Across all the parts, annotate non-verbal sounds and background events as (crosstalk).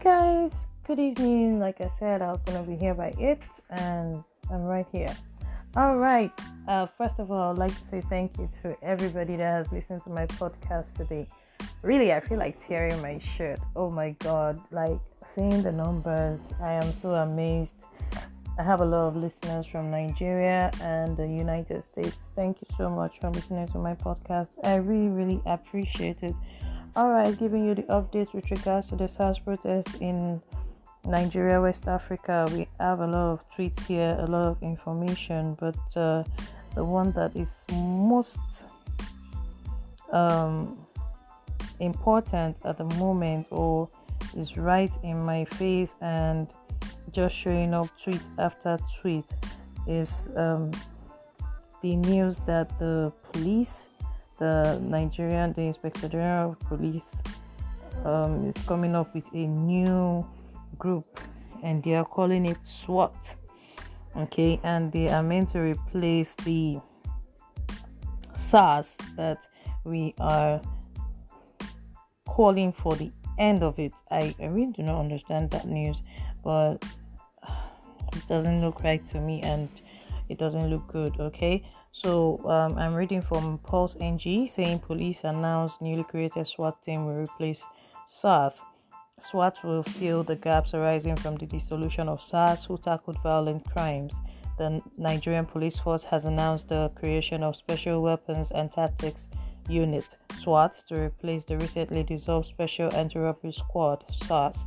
guys, good evening. Like I said, I was gonna be here by eight, and I'm right here. All right. Uh, first of all, I'd like to say thank you to everybody that has listened to my podcast today. Really, I feel like tearing my shirt. Oh my god! Like seeing the numbers, I am so amazed. I have a lot of listeners from Nigeria and the United States. Thank you so much for listening to my podcast. I really, really appreciate it. All right, giving you the updates with regards to the SARS protest in Nigeria, West Africa. We have a lot of tweets here, a lot of information, but uh, the one that is most um, important at the moment or is right in my face and just showing up tweet after tweet is um, the news that the police the Nigerian, the Inspector General of Police, um, is coming up with a new group and they are calling it SWAT. Okay, and they are meant to replace the SARS that we are calling for the end of it. I, I really do not understand that news, but (sighs) it doesn't look right to me and it doesn't look good. Okay, so um, I'm reading from Pulse NG saying police announced newly created SWAT team will replace SARS. SWAT will fill the gaps arising from the dissolution of SARS, who tackled violent crimes. The Nigerian Police Force has announced the creation of Special Weapons and Tactics Unit (SWAT) to replace the recently dissolved Special Anti-Robbery Squad (SARS).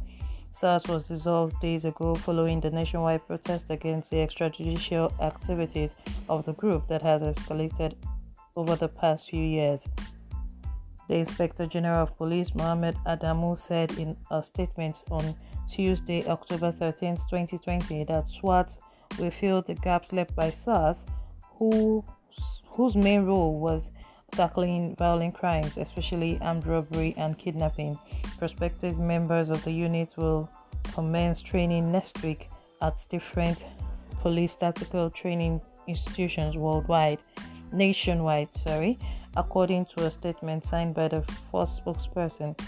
SARS was dissolved days ago following the nationwide protest against the extrajudicial activities of the group that has escalated over the past few years. The Inspector General of Police, Mohammed Adamu, said in a statement on Tuesday, October 13, 2020, that SWAT will fill the gaps left by SARS, who, whose main role was tackling violent crimes, especially armed robbery and kidnapping. Prospective members of the unit will commence training next week at different police tactical training institutions worldwide, nationwide, sorry, according to a statement signed by the force spokesperson,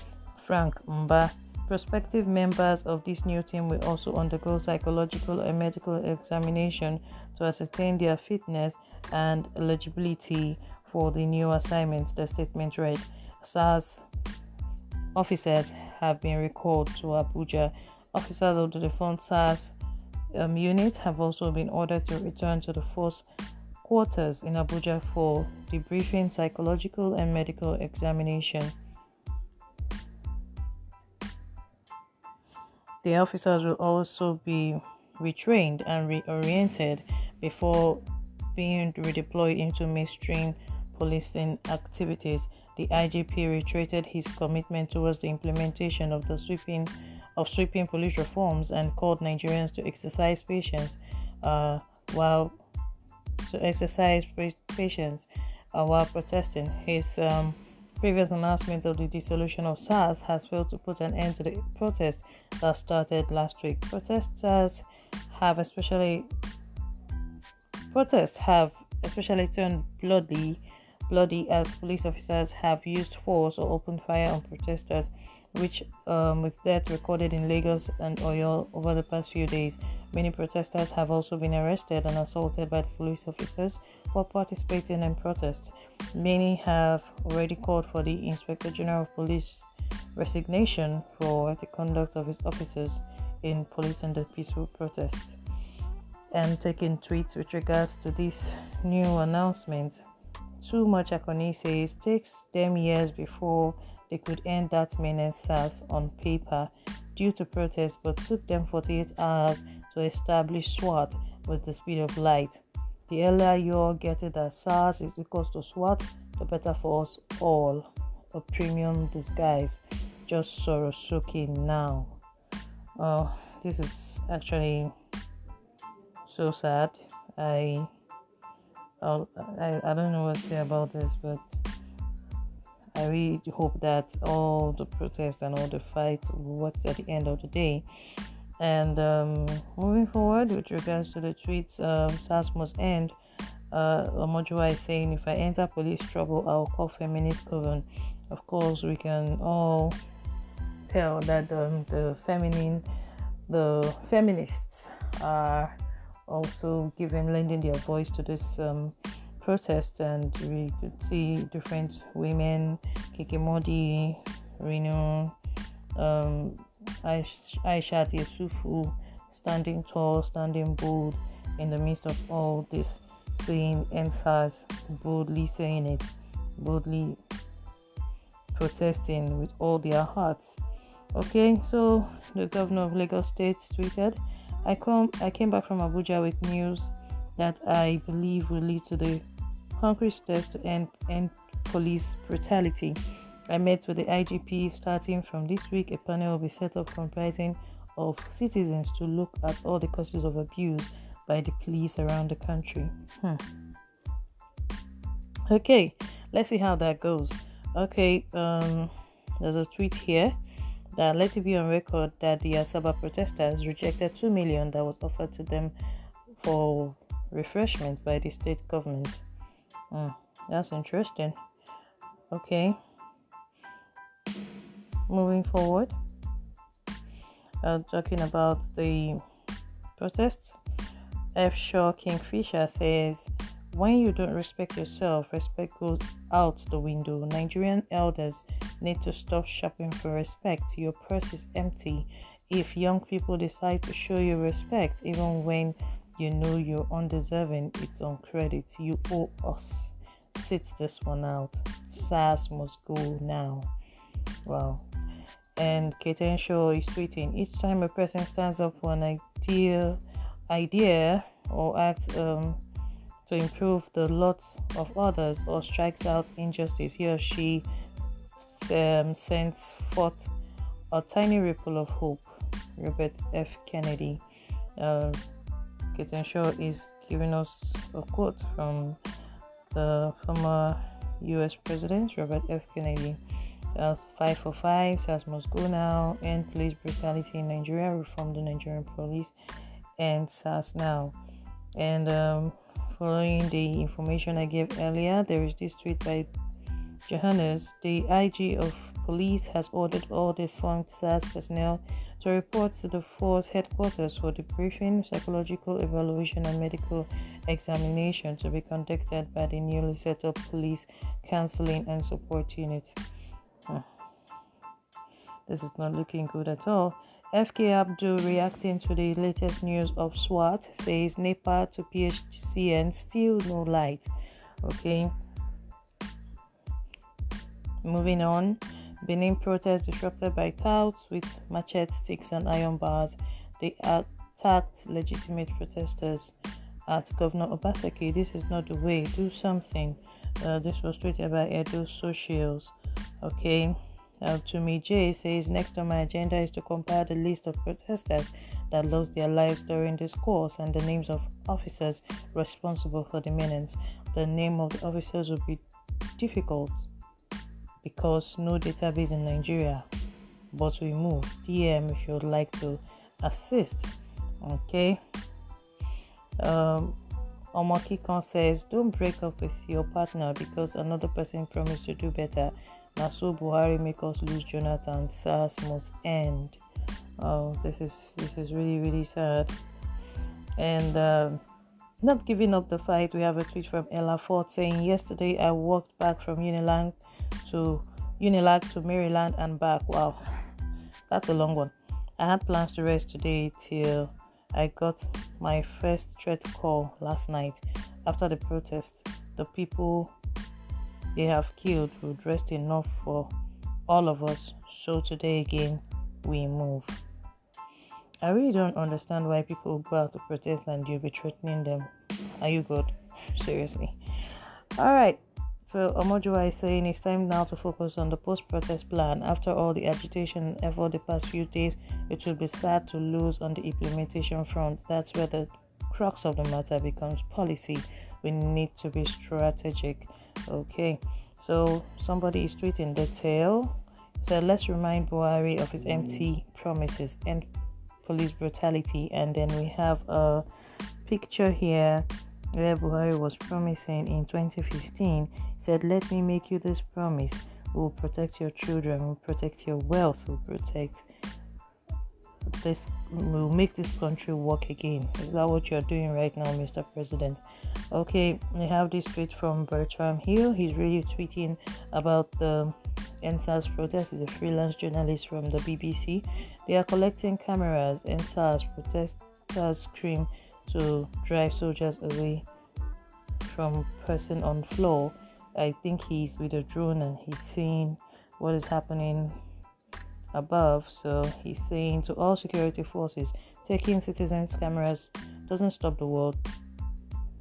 Frank Mba. Prospective members of this new team will also undergo psychological and medical examination to ascertain their fitness and eligibility for the new assignment, the statement read. SARS officers have been recalled to Abuja. Officers of the defunct SARS um, unit have also been ordered to return to the force quarters in Abuja for debriefing, psychological, and medical examination. The officers will also be retrained and reoriented before being redeployed into mainstream policing activities. The IGP reiterated his commitment towards the implementation of the sweeping of sweeping police reforms and called Nigerians to exercise patience uh, while to exercise patience uh, while protesting. His um, previous announcement of the dissolution of SARS has failed to put an end to the protest that started last week. Protesters have especially protests have especially turned bloody bloody as police officers have used force or opened fire on protesters, which um, with deaths recorded in Lagos and Oyo over the past few days. Many protesters have also been arrested and assaulted by the police officers for participating in protests. Many have already called for the Inspector General of Police resignation for the conduct of his officers in policing the peaceful protests and taking tweets with regards to this new announcement. Too much Akoni says takes them years before they could end that menace on paper due to protests, but took them 48 hours to establish SWAT with the speed of light. The earlier you all get it that SARS is equals to SWAT, the better for us all. A premium disguise. Just Sorosoke now. Oh, this is actually so sad. I I, I don't know what to say about this, but I really hope that all the protests and all the fight work at the end of the day. And um, moving forward with regards to the tweets, um, SARS must end. Uh, Omojuwa is saying, if I enter police trouble, I'll call feminist coven. Of course, we can all tell that um, the feminine, the feminists are also giving, lending their voice to this um, protest, and we could see different women, Kiki Mordi, Reno, um, Aisha Yesufu, standing tall, standing bold in the midst of all this, saying EndSARS, boldly saying it, boldly protesting with all their hearts. Okay, so the governor of Lagos State tweeted, I come I came back from Abuja with news that I believe will lead to the concrete steps to end, end police brutality. I met with the IGP starting from this week. A panel will be set up comprising of citizens to look at all the causes of abuse by the police around the country. Hmm. Okay, let's see how that goes. Okay, um, there's a tweet here that let it be on record that the Asaba protesters rejected two million that was offered to them for refreshment by the state government. Hmm, that's interesting. Okay, moving forward uh, talking about the protests. F. Shaw Kingfisher says, When you don't respect yourself, respect goes out the window. Nigerian elders need to stop shopping for respect. Your purse is empty. If young people decide to show you respect, even when you know you're undeserving, it's on credit. You owe us. Sit this one out. SARS must go now. Wow and Keten Shaw is tweeting each time a person stands up for an idea idea or act um, to improve the lot of others or strikes out injustice he or she um, sends forth a tiny ripple of hope Robert F. Kennedy uh, Keten Shaw is giving us a quote from the former US President Robert F. Kennedy that's 5 for 5. SARS must go now. End police brutality in Nigeria. Reform the Nigerian police. And SARS now. And um, following the information I gave earlier, there is this tweet by Johannes. The IG of police has ordered all the defunct SARS personnel to report to the force headquarters for debriefing, psychological evaluation, and medical examination to be conducted by the newly set up police counseling and support unit. Hmm. This is not looking good at all. FK Abdul reacting to the latest news of SWAT says NEPA to PHCN still no light. Okay. Moving on. Benin protest disrupted by touts with machete sticks and iron bars. They attacked legitimate protesters at Governor Obaseki. This is not the way. Do something. Uh, this was tweeted by Edo Socials. Okay. Uh, me, J says next on my agenda is to compile the list of protesters that lost their lives during this course and the names of officers responsible for the menace. The name of the officers will be difficult because no database in Nigeria, but we move. DM if you would like to assist. Okay. Um, Omokikon says, Don't break up with your partner because another person promised to do better. Naso Buhari make us lose Jonathan. SARS must end. Oh, this is this is really really sad. And uh, not giving up the fight. We have a tweet from Ella Ford saying, "Yesterday I walked back from Unilag to Unilag to Maryland and back. Wow, that's a long one. I had plans to rest today till I got my first threat call last night after the protest. The people they have killed will rest enough for all of us. So today again, we move. I really don't understand why people go out to protest and you'll be threatening them. Are you good? (laughs) Seriously. Alright. So Omojuwa is saying it's time now to focus on the post-protest plan. After all the agitation and effort the past few days, it will be sad to lose on the implementation front. That's where the crux of the matter becomes policy. We need to be strategic. Okay, so somebody is tweeting the tail. So let's remind Buhari of his empty promises and police brutality. And then we have a picture here where Buhari was promising in 2015. Said, Let me make you this promise. We will protect your children, we will protect your wealth, we will protect this, We will make this country work again. Is that what you're doing right now, Mr. President? Okay, we have this tweet from Bertram Hill. He's really tweeting about the EndSARS protest. He's a freelance journalist from the BBC. They are collecting cameras. EndSARS protesters scream to drive soldiers away from person on floor. I think he's with a drone and he's seeing what is happening above. So he's saying to all security forces, taking citizens' cameras doesn't stop the world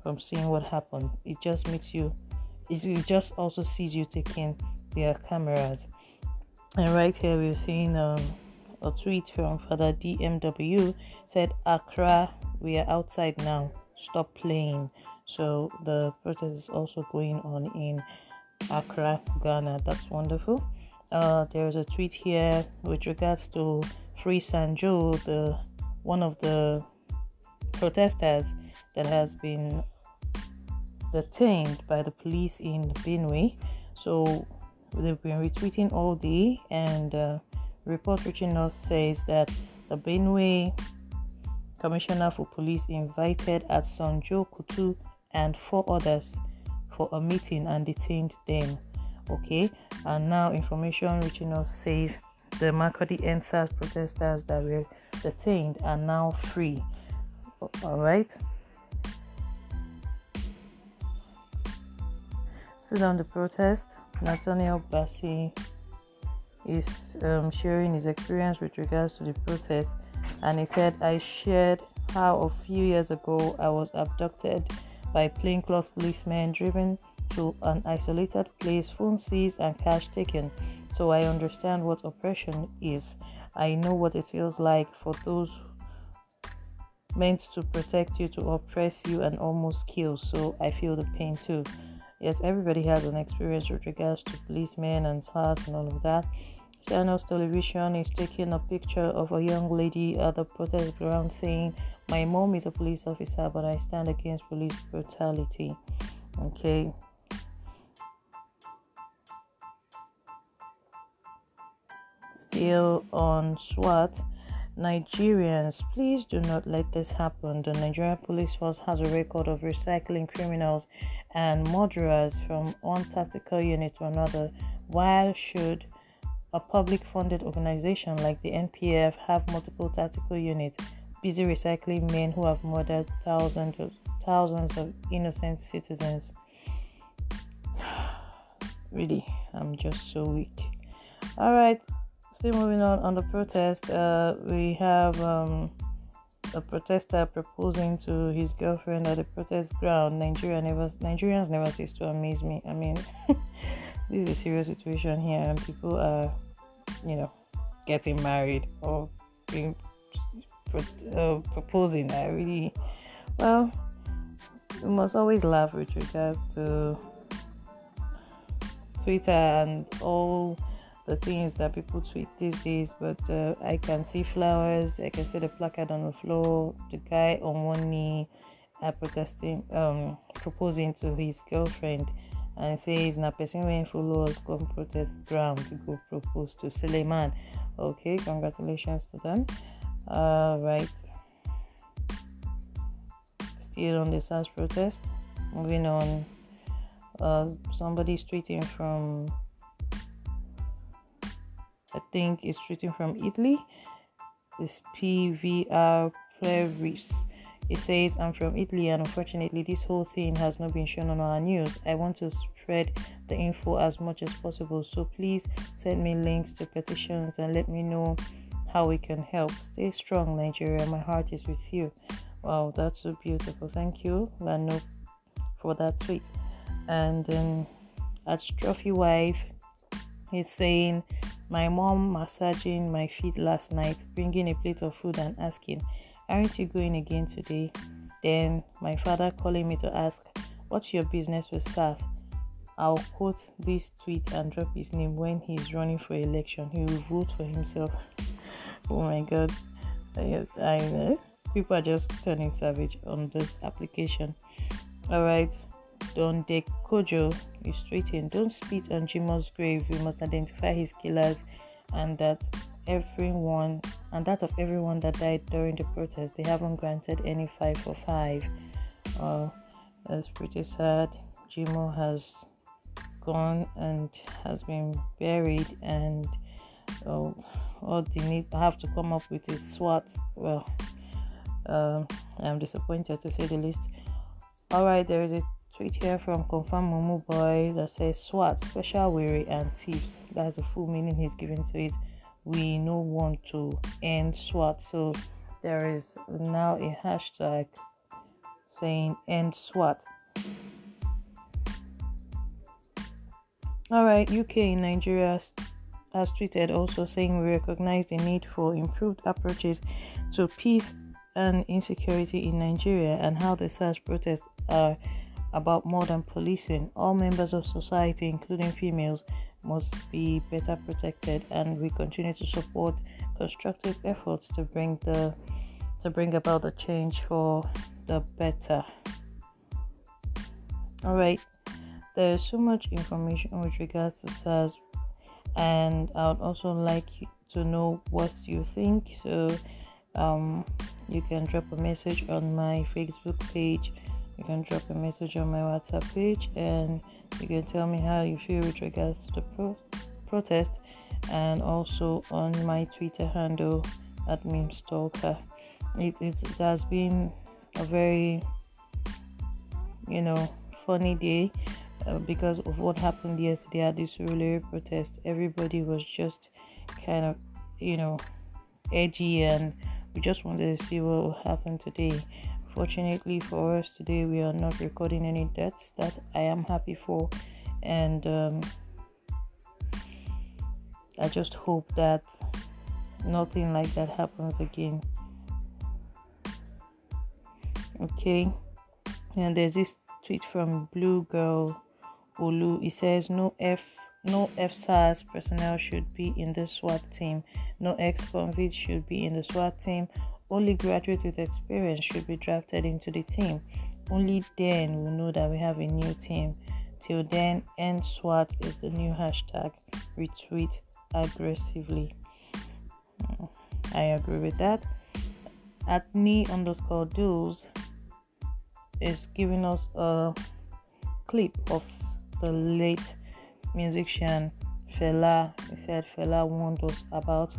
from seeing what happened. It just makes you, it just also sees you taking their cameras. And right here we're seeing um, a tweet from Father DMW said, Accra, we are outside now. Stop playing. So the protest is also going on in Accra, Ghana. That's wonderful. Uh, there's a tweet here with regards to Free Sanjo, the one of the protesters that has been detained by the police in Benue. So they've been retweeting all day, and uh, report reaching us says that the Benue Commissioner for Police invited at Sanjo Kutu and four others for a meeting and detained them. Okay, and now information reaching us says the Makurdi EndSARS protesters that were detained are now free. All right. Still on the protest, Nathaniel Bassey is um, sharing his experience with regards to the protest, and he said, "I shared how a few years ago I was abducted." By plainclothes policemen driven to an isolated place, phone seized, and cash taken. So I understand what oppression is. I know what it feels like for those meant to protect you to oppress you and almost kill. So I feel the pain too. Yes, everybody has an experience with regards to policemen and SARS and all of that. Channels Television is taking a picture of a young lady at the protest ground saying, my mom is a police officer, but I stand against police brutality. Okay. Still on SWAT, Nigerians, please do not let this happen. The Nigerian police force has a record of recycling criminals and murderers from one tactical unit to another. Why should a public funded organization like the NPF have multiple tactical units? Busy recycling men who have murdered thousands of thousands of innocent citizens. (sighs) really, I'm just so weak. All right, still moving on on the protest. Uh, we have um, a protester proposing to his girlfriend at the protest ground. Nigeria never, Nigerians never cease to amaze me. I mean, (laughs) this is a serious situation here, and people are, you know, getting married or being uh, proposing. I really, well, we must always laugh with regards to Twitter and all the things that people tweet these days. But uh, I can see flowers, I can see the placard on the floor, the guy on one knee uh, protesting, um, proposing to his girlfriend. And says, "Na person when follow us come protest ground to go propose to Suleiman." Okay, congratulations to them. All right. Still on the SARS protest. Moving on. Uh, somebody's tweeting from, I think it's tweeting from Italy. It's PVR Previs. It says, I'm from Italy, and unfortunately, this whole thing has not been shown on our news. I want to spread the info as much as possible, so please send me links to petitions and let me know how we can help. Stay strong, Nigeria. My heart is with you. Wow, that's so beautiful. Thank you, Lano, for that tweet. And um, then at Trophy Wife, he's saying, My mom massaging my feet last night, bringing a plate of food and asking, Aren't you going again today? Then my father calling me to ask, What's your business with SARS? I'll quote this tweet and drop his name when he's running for election. He will vote for himself. Oh my god I, I, people are just turning savage on this application all right Don De Kojo is tweeting, Don't spit on Jimoh's grave. We must identify his killers and that everyone and that of everyone that died during the protest. They haven't granted any five for five. Uh, that's pretty sad. Jimoh has gone and has been buried and oh, all they need to have to come up with a SWAT. Well, um, I'm disappointed to say the least. All right, there is a tweet here from Confirm Momo Boy that says SWAT, special weary and tips. That's the full meaning he's given to it. We no want to end SWAT, so there is now a hashtag saying end SWAT. All right, UK in Nigeria has tweeted also saying we recognize the need for improved approaches to peace and insecurity in Nigeria and how the SARS protests are about more than policing. All members of society, including females, must be better protected and we continue to support constructive efforts to bring the to bring about the change for the better. All right there's so much information with regards to SARS, and I would also like to know what you think. So, um, you can drop a message on my Facebook page, you can drop a message on my WhatsApp page, and you can tell me how you feel with regards to the pro- protest, and also on my Twitter handle at memestalker. It, it, it has been a very, you know, funny day uh, because of what happened yesterday at this relay protest. Everybody was just kind of, you know, edgy, and we just wanted to see what will happen today. Fortunately for us today, we are not recording any deaths. That I am happy for, and um, I just hope that nothing like that happens again. Okay, and there's this tweet from Blue Girl Olu. He says no F no FSARS personnel should be in the SWAT team. No ex-convicts should be in the SWAT team. Only graduates with experience should be drafted into the team. Only then we'll know that we have a new team. Till then, end SWAT is the new hashtag. Retweet aggressively. Hmm, I agree with that. At knee underscore duels is giving us a clip of the late musician Fela. He said Fela warned us about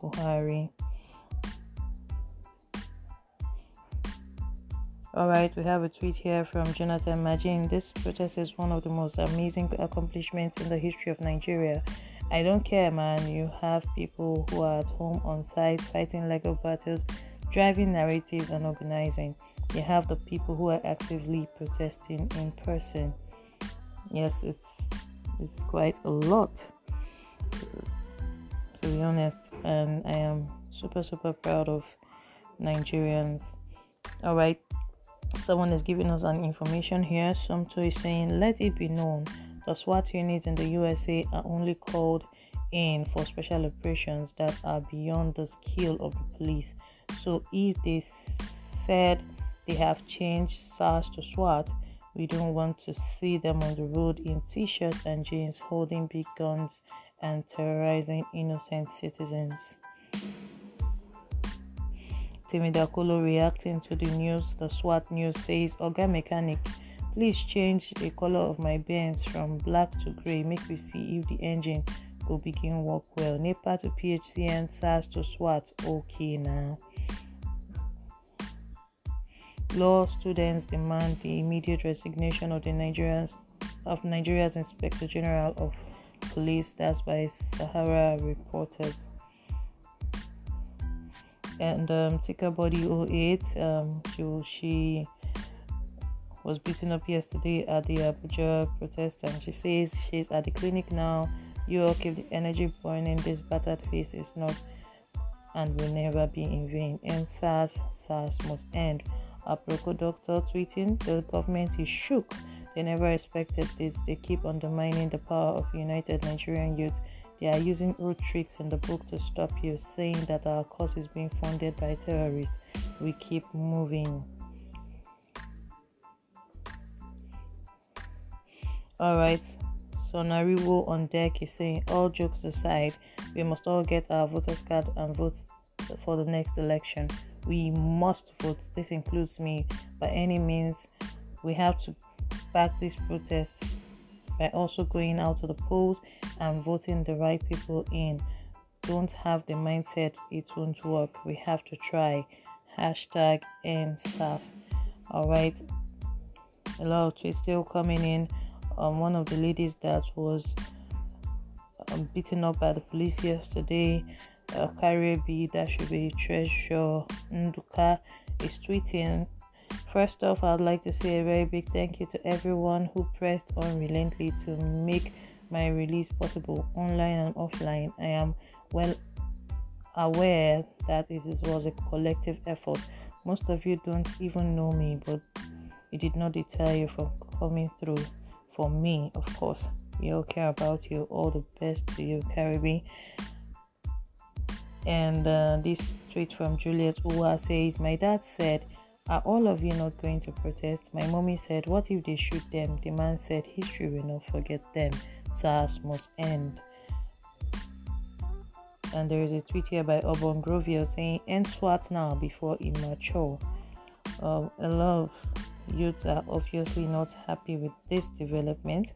Buhari. Alright, we have a tweet here from Jonathan Majin. This protest is one of the most amazing accomplishments in the history of Nigeria. I don't care, man. You have people who are at home on site fighting legal battles, driving narratives, and organizing. You have the people who are actively protesting in person yes it's it's quite a lot to be honest and i am super super proud of nigerians. All right someone is giving us an information here. Somto is saying let it be known the swat units in the usa are only called in for special operations that are beyond the skill of the police. So if they said they have changed SARS to SWAT, we don't want to see them on the road in t shirts and jeans holding big guns and terrorizing innocent citizens. Timi Dakolo reacting to the news, the SWAT news says, Oga Mechanic, please change the color of my Benz from black to grey. Make we see if the engine will begin work well. NEPA to PHCN, SARS to SWAT. Okay now. Law students demand the immediate resignation of the Nigerians of Nigeria's Inspector General of Police. That's by Sahara reporters. And um, Tika Body 08, um, she, she was beaten up yesterday at the Abuja protest, and she says she's at the clinic now. You all keep the energy burning. This battered face is not and will never be in vain. And SARS, SARS must end. Aproko doctor tweeting, the government is shook. They never expected this. They keep undermining the power of United Nigerian Youth. They are using old tricks in the book to stop you, saying that our cause is being funded by terrorists. We keep moving. All right. Sonariwo on deck is saying, all jokes aside, we must all get our voters card and vote for the next election. We must vote. This includes me. By any means, we have to back this protest by also going out to the polls and voting the right people in. Don't have the mindset it won't work. We have to try. Hashtag EndSARS. Alright. A lot of tweets still coming in. Um, one of the ladies that was um, beaten up by the police yesterday, uh, that should be Treasure Nduka, is tweeting First off, I'd like to say a very big thank you to everyone who pressed on relentlessly to make my release possible online and offline. I am well aware that this was a collective effort. Most of you don't even know me, but it did not deter you from coming through for me, of course. We all care about you. All the best to you, Caribbean. And uh, this tweet from Juliet Uwa says, My dad said, are all of you not going to protest? My mommy said, What if they shoot them? The man said, History will not forget them. SARS must end. And there is a tweet here by Obon Grovio saying, End SWAT now before immature. Um, a lot of youths are obviously not happy with this development.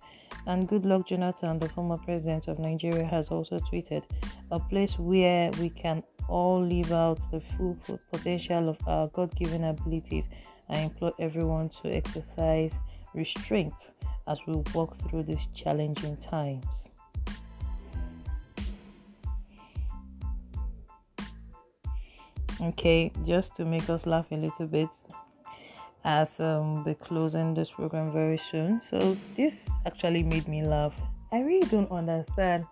And Goodluck Jonathan, the former president of Nigeria, has also tweeted, A place where we can all live out the full potential of our God given abilities. I implore everyone to exercise restraint as we walk through these challenging times. Okay, just to make us laugh a little bit, as um, we're closing this program very soon. So, this actually made me laugh. I really don't understand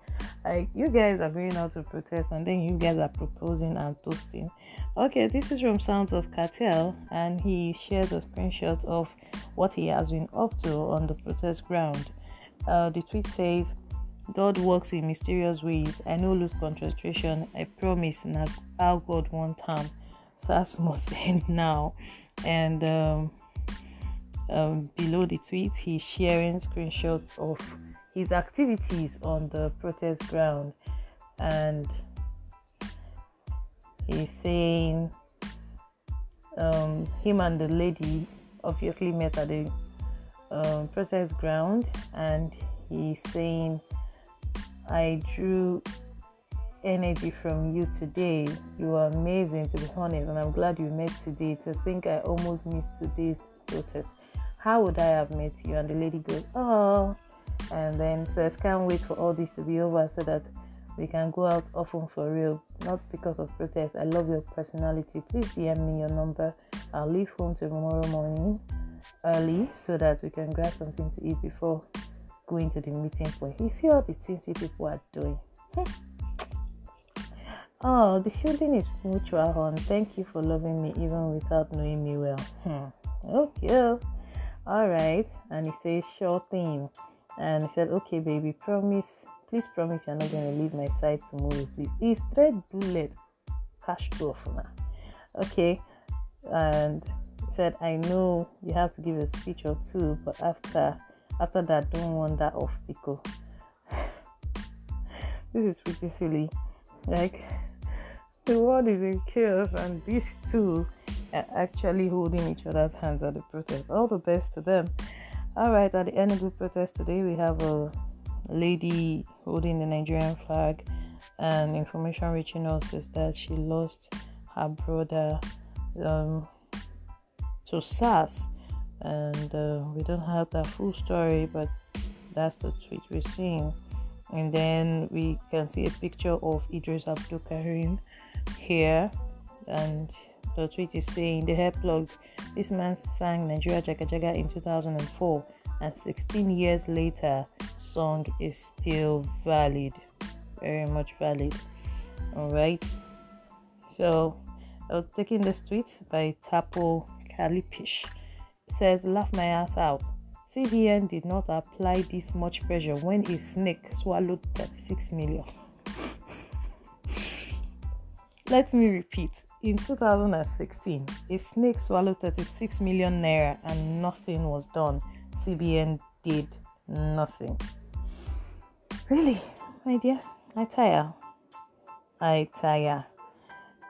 like you guys are going out to protest and then you guys are proposing and toasting. Okay, this is from Sounds of Cartel and he shares a screenshot of what he has been up to on the protest ground. Uh, the tweet says, God works in mysterious ways. I know lose concentration. I promise now how God one time. SARS must (laughs) end now. And um, um, below the tweet, he's sharing screenshots of his activities on the protest ground. And he's saying um, him and the lady obviously met at the um, protest ground. And he's saying i drew energy from you today. You are amazing to be honest and i'm glad you met today to think i almost missed today's protest. How would i have met you? And the lady goes oh. And then says can't wait for all this to be over so that we can go out often for real. Not because of protest. I love your personality. Please dm me your number. I'll leave home tomorrow morning early so that we can grab something to eat before going to the meeting point you see all the things people are doing. Hmm. Oh the feeling is mutual hon thank you for loving me even without knowing me well hmm. okay all right and he says sure thing and he said, Okay, baby, promise, please promise you're not going to leave my side tomorrow, please. He straight bullet, cash off now. Okay. And he said, I know you have to give a speech or two, but after after that, don't want that off pico. (laughs) this is pretty silly. Like the world is in chaos, and these two are actually holding each other's hands at the protest. All the best to them. All right, at the Enugu protest today, we have a lady holding the Nigerian flag, and information reaching us is that she lost her brother um, to SARS, and uh, we don't have the full story, but that's the tweet we're seeing. And then we can see a picture of Idris Abdulkareem here, and the tweet is saying the hair plugged. This man sang Nigeria Jaga Jaga in 2004, and 16 years later, song is still valid, very much valid. All right. So, uh, taking this tweet by Tapo Kalipish it says, "Laugh my ass out." CBN did not apply this much pressure when a snake swallowed 36 million. Let me repeat in 2016, a snake swallowed 36 million naira and nothing was done. CBN did Nothing. Really, my dear, I tire. I tire.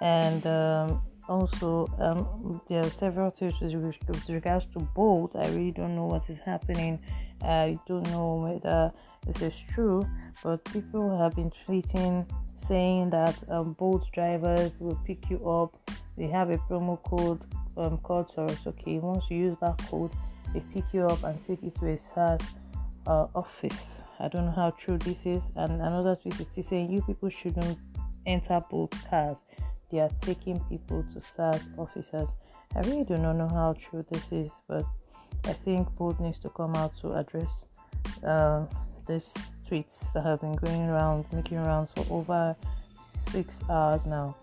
And um, also, um, there are several things with regards to Bolt. I really don't know what is happening. I don't know whether this is true, but people have been tweeting saying that um, Bolt drivers will pick you up. They have a promo code um, called Okay, Once you use that code, they pick you up and take you to a SARS uh, office. I don't know how true this is. And another tweet is still saying you people shouldn't enter Bolt cars. They are taking people to SARS officers. I really do not know how true this is, but I think Bolt needs to come out to address uh, these tweets that have been going around, making rounds for over six hours now.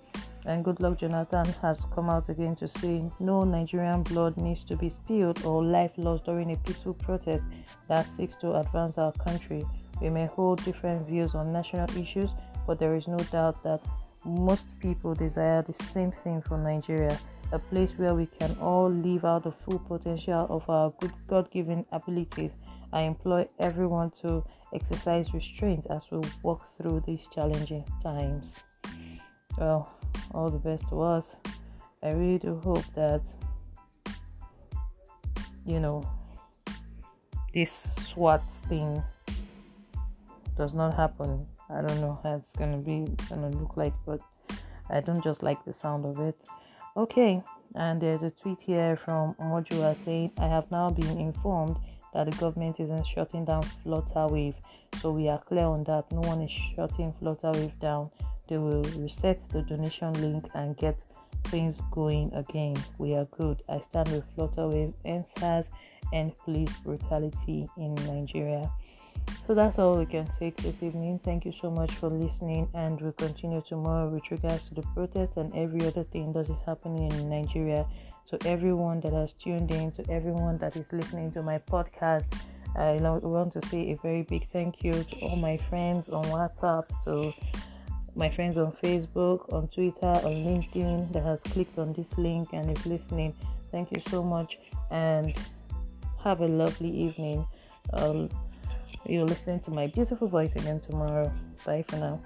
And Goodluck Jonathan has come out again to say no Nigerian blood needs to be spilled or life lost during a peaceful protest that seeks to advance our country. We may hold different views on national issues, but there is no doubt that most people desire the same thing for Nigeria a place where we can all live out the full potential of our good God given abilities. I employ everyone to exercise restraint as we walk through these challenging times. Well, all the best to us. I really do hope that, you know, this SWAT thing does not happen. I don't know how it's gonna be gonna look like, but I don't just like the sound of it. Okay, and there's a tweet here from Omojuwa saying, I have now been informed that the government isn't shutting down Flutterwave. So we are clear on that. No one is shutting Flutterwave down. They will reset the donation link and get things going again. We are good. I stand with Flutterwave and SARS and police brutality in Nigeria. So that's all we can take this evening. Thank you so much for listening, and we'll continue tomorrow with regards to the protest and every other thing that is happening in Nigeria. To everyone that has tuned in, to everyone that is listening to my podcast, I want to say a very big thank you to all my friends on WhatsApp, to my friends on Facebook, on Twitter, on LinkedIn that has clicked on this link and is listening. Thank you so much, and have a lovely evening. You'll listen to my beautiful voice again tomorrow. Bye for now.